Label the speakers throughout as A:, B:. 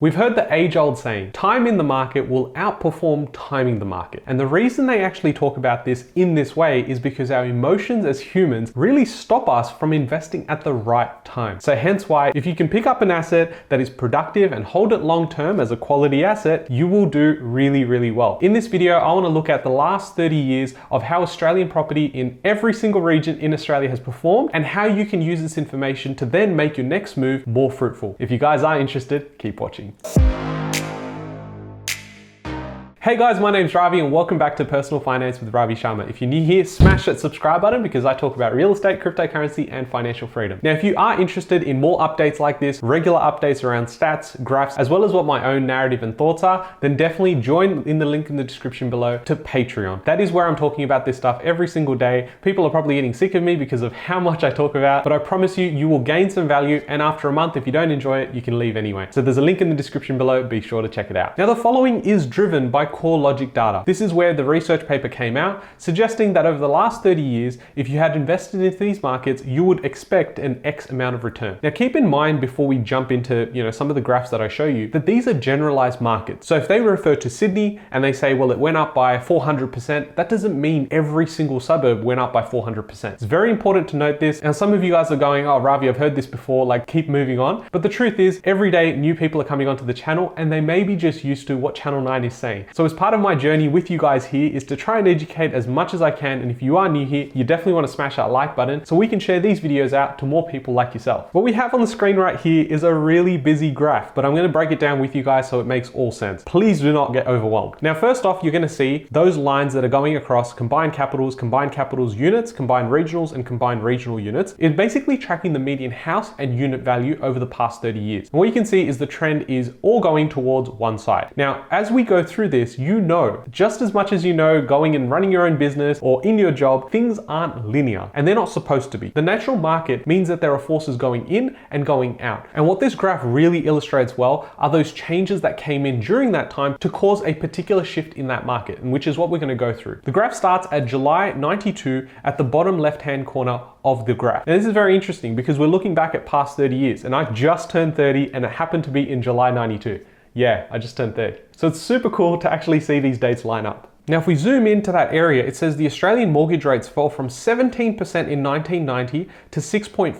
A: We've heard the age old saying, time in the market will outperform timing the market. And the reason they actually talk about this in this way is because our emotions as humans really stop us from investing at the right time. So, hence why, if you can pick up an asset that is productive and hold it long term as a quality asset, you will do really, really well. In this video, I want to look at the last 30 years of how Australian property in every single region in Australia has performed and how you can use this information to then make your next move more fruitful. If you guys are interested, keep watching watching. Hey guys, my name's Ravi and welcome back to Personal Finance with Ravi Sharma. If you're new here, smash that subscribe button because I talk about real estate, cryptocurrency, and financial freedom. Now, if you are interested in more updates like this, regular updates around stats, graphs, as well as what my own narrative and thoughts are, then definitely join in the link in the description below to Patreon. That is where I'm talking about this stuff every single day. People are probably getting sick of me because of how much I talk about, but I promise you, you will gain some value. And after a month, if you don't enjoy it, you can leave anyway. So there's a link in the description below. Be sure to check it out. Now, the following is driven by CoreLogic data. This is where the research paper came out, suggesting that over the last 30 years, if you had invested into these markets, you would expect an X amount of return. Now keep in mind before we jump into you know some of the graphs that I show you, that these are generalized markets. So if they refer to Sydney and they say, well, it went up by 400%, that doesn't mean every single suburb went up by 400%. It's very important to note this. And some of you guys are going, oh, Ravi, I've heard this before, like keep moving on. But the truth is, every day new people are coming onto the channel and they may be just used to what Channel 9 is saying. So as part of my journey with you guys here is to try and educate as much as I can. And if you are new here, you definitely want to smash that like button so we can share these videos out to more people like yourself. What we have on the screen right here is a really busy graph, but I'm going to break it down with you guys so it makes all sense. Please do not get overwhelmed. Now, first off, you're going to see those lines that are going across combined capitals, combined capitals units, combined regionals, and combined regional units. It's basically tracking the median house and unit value over the past 30 years. And what you can see is the trend is all going towards one side. Now, as we go through this, you know just as much as you know going and running your own business or in your job, things aren't linear and they're not supposed to be. The natural market means that there are forces going in and going out. And what this graph really illustrates well are those changes that came in during that time to cause a particular shift in that market, and which is what we're going to go through. The graph starts at July 92 at the bottom left hand corner of the graph. And this is very interesting because we're looking back at past 30 years, and I just turned 30 and it happened to be in July 92. Yeah, I just turned 30. So it's super cool to actually see these dates line up. Now, if we zoom into that area, it says the Australian mortgage rates fell from 17% in 1990 to 6.5%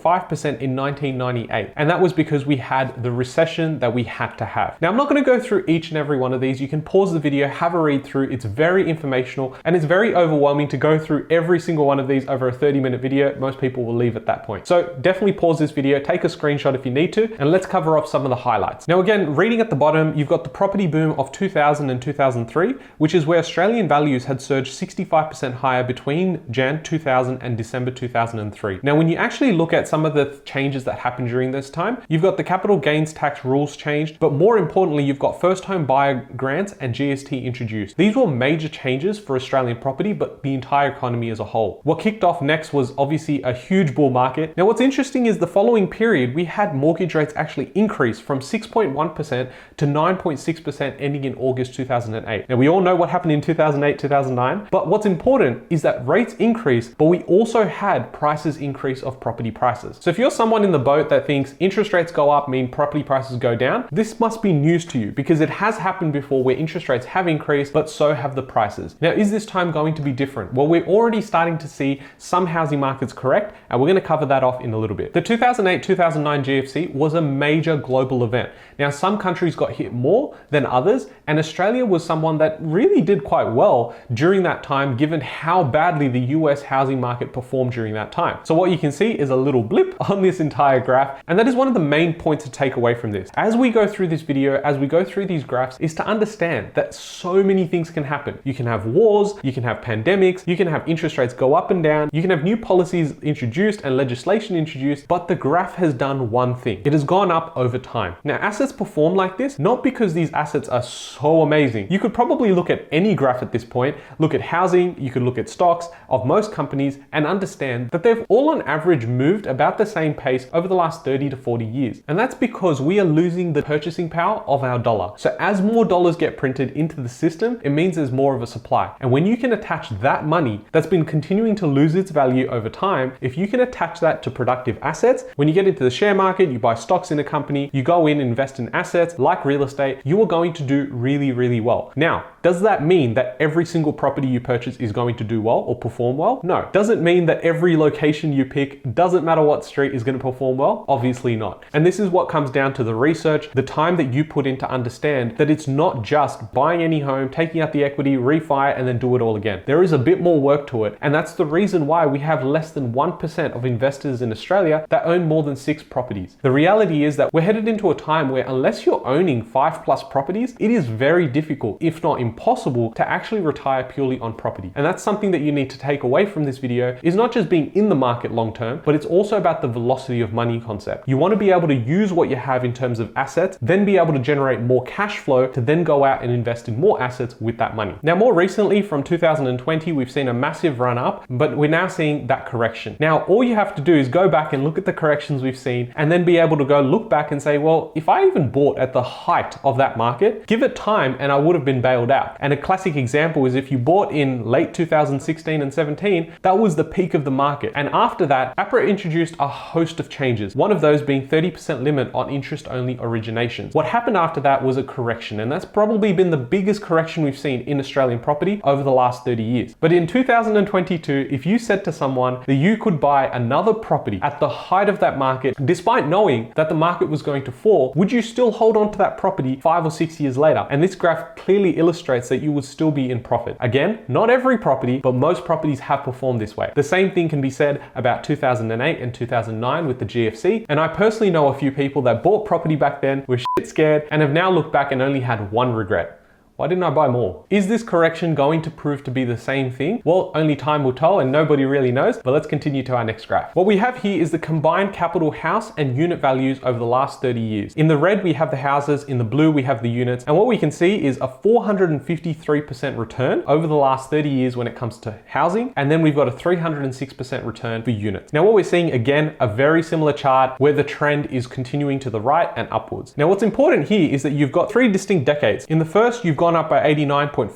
A: in 1998. And that was because we had the recession that we had to have. Now, I'm not going to go through each and every one of these. You can pause the video, have a read through. It's very informational and it's very overwhelming to go through every single one of these over a 30 minute video. Most people will leave at that point. So definitely pause this video, take a screenshot if you need to, and let's cover off some of the highlights. Now, again, reading at the bottom, you've got the property boom of 2000 and 2003, which is where Australian Australian values had surged 65% higher between Jan 2000 and December 2003. Now, when you actually look at some of the changes that happened during this time, you've got the capital gains tax rules changed, but more importantly, you've got first home buyer grants and GST introduced. These were major changes for Australian property, but the entire economy as a whole. What kicked off next was obviously a huge bull market. Now, what's interesting is the following period, we had mortgage rates actually increase from 6.1% to 9.6% ending in August 2008. Now, we all know what happened in 2008 2008, 2009. But what's important is that rates increase, but we also had prices increase of property prices. So if you're someone in the boat that thinks interest rates go up mean property prices go down, this must be news to you because it has happened before where interest rates have increased, but so have the prices. Now, is this time going to be different? Well, we're already starting to see some housing markets correct, and we're going to cover that off in a little bit. The 2008 2009 GFC was a major global event. Now, some countries got hit more than others, and Australia was someone that really did quite well well during that time, given how badly the US housing market performed during that time. So what you can see is a little blip on this entire graph, and that is one of the main points to take away from this. As we go through this video, as we go through these graphs, is to understand that so many things can happen. You can have wars, you can have pandemics, you can have interest rates go up and down, you can have new policies introduced and legislation introduced, but the graph has done one thing. It has gone up over time. Now, assets perform like this, not because these assets are so amazing. You could probably look at any graph at this point, look at housing, you could look at stocks of most companies and understand that they've all on average moved about the same pace over the last 30 to 40 years. And that's because we are losing the purchasing power of our dollar. So as more dollars get printed into the system, it means there's more of a supply. And when you can attach that money that's been continuing to lose its value over time, if you can attach that to productive assets, when you get into the share market, you buy stocks in a company, you go in, invest in assets like real estate, you are going to do really, really well. Now, does that mean that every single property you purchase is going to do well or perform well? No. Does it mean that every location you pick, doesn't matter what street, is going to perform well? Obviously not. And this is what comes down to the research, the time that you put in to understand that it's not just buying any home, taking out the equity, refi, and then do it all again. There is a bit more work to it. And that's the reason why we have less than 1% of investors in Australia that own more than six properties. The reality is that we're headed into a time where unless you're owning five plus properties, it is very difficult, if not impossible, to actually retire purely on property. And that's something that you need to take away from this video is not just being in the market long term, but it's also about the velocity of money concept. You want to be able to use what you have in terms of assets, then be able to generate more cash flow to then go out and invest in more assets with that money. Now, more recently from 2020, we've seen a massive run up, but we're now seeing that correction. Now, all you have to do is go back and look at the corrections we've seen and then be able to go look back and say, well, if I even bought at the height of that market, give it time and I would have been bailed out. And a classic example is if you bought in late 2016 and 17, that was the peak of the market. And after that, APRA introduced a host of changes, one of those being 30% limit on interest only originations. What happened after that was a correction, and that's probably been the biggest correction we've seen in Australian property over the last 30 years. But in 2022, if you said to someone that you could buy another property at the height of that market, despite knowing that the market was going to fall, would you still hold on to that property five or six years later? And this graph clearly illustrates that you would still be in profit. Again, not every property, but most properties have performed this way. The same thing can be said about 2008 and 2009 with the GFC. And I personally know a few people that bought property back then, were shit scared, and have now looked back and only had one regret why didn't I buy more? Is this correction going to prove to be the same thing? Well, only time will tell and nobody really knows, but let's continue to our next graph. What we have here is the combined capital house and unit values over the last 30 years. In the red, we have the houses, in the blue, we have the units, and what we can see is a 453% return over the last 30 years when it comes to housing, and then we've got a 306% return for units. Now, what we're seeing again, a very similar chart where the trend is continuing to the right and upwards. Now, what's important here is that you've got three distinct decades. In the first, you've got gone up by 89.4%,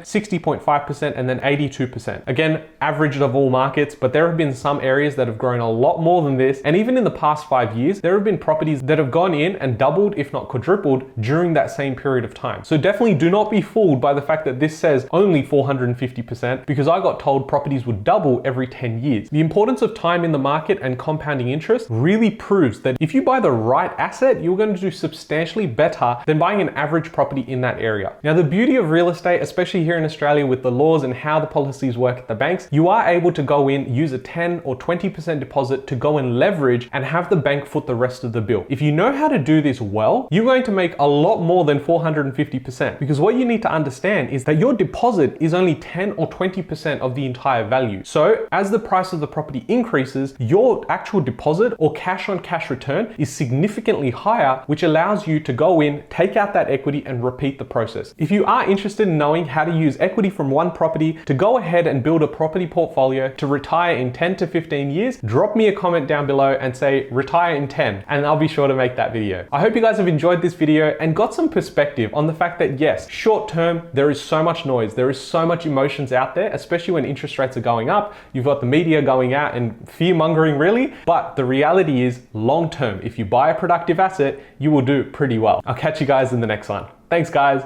A: 60.5%, and then 82%. Again, average of all markets, but there have been some areas that have grown a lot more than this. And even in the past five years, there have been properties that have gone in and doubled, if not quadrupled, during that same period of time. So definitely do not be fooled by the fact that this says only 450%, because I got told properties would double every 10 years. The importance of time in the market and compounding interest really proves that if you buy the right asset, you're going to do substantially better than buying an average property in that area. Now, the beauty of real estate, especially here in Australia with the laws and how the policies work at the banks, you are able to go in, use a 10 or 20% deposit to go and leverage and have the bank foot the rest of the bill. If you know how to do this well, you're going to make a lot more than 450% because what you need to understand is that your deposit is only 10 or 20% of the entire value. So, as the price of the property increases, your actual deposit or cash on cash return is significantly higher, which allows you to go in, take out that equity, and repeat the process. If you are interested in knowing how to use equity from one property to go ahead and build a property portfolio to retire in 10 to 15 years, drop me a comment down below and say retire in 10 and I'll be sure to make that video. I hope you guys have enjoyed this video and got some perspective on the fact that yes, short term, there is so much noise, there is so much emotions out there, especially when interest rates are going up. You've got the media going out and fear mongering really, but the reality is long term, if you buy a productive asset, you will do pretty well. I'll catch you guys in the next one. Thanks guys.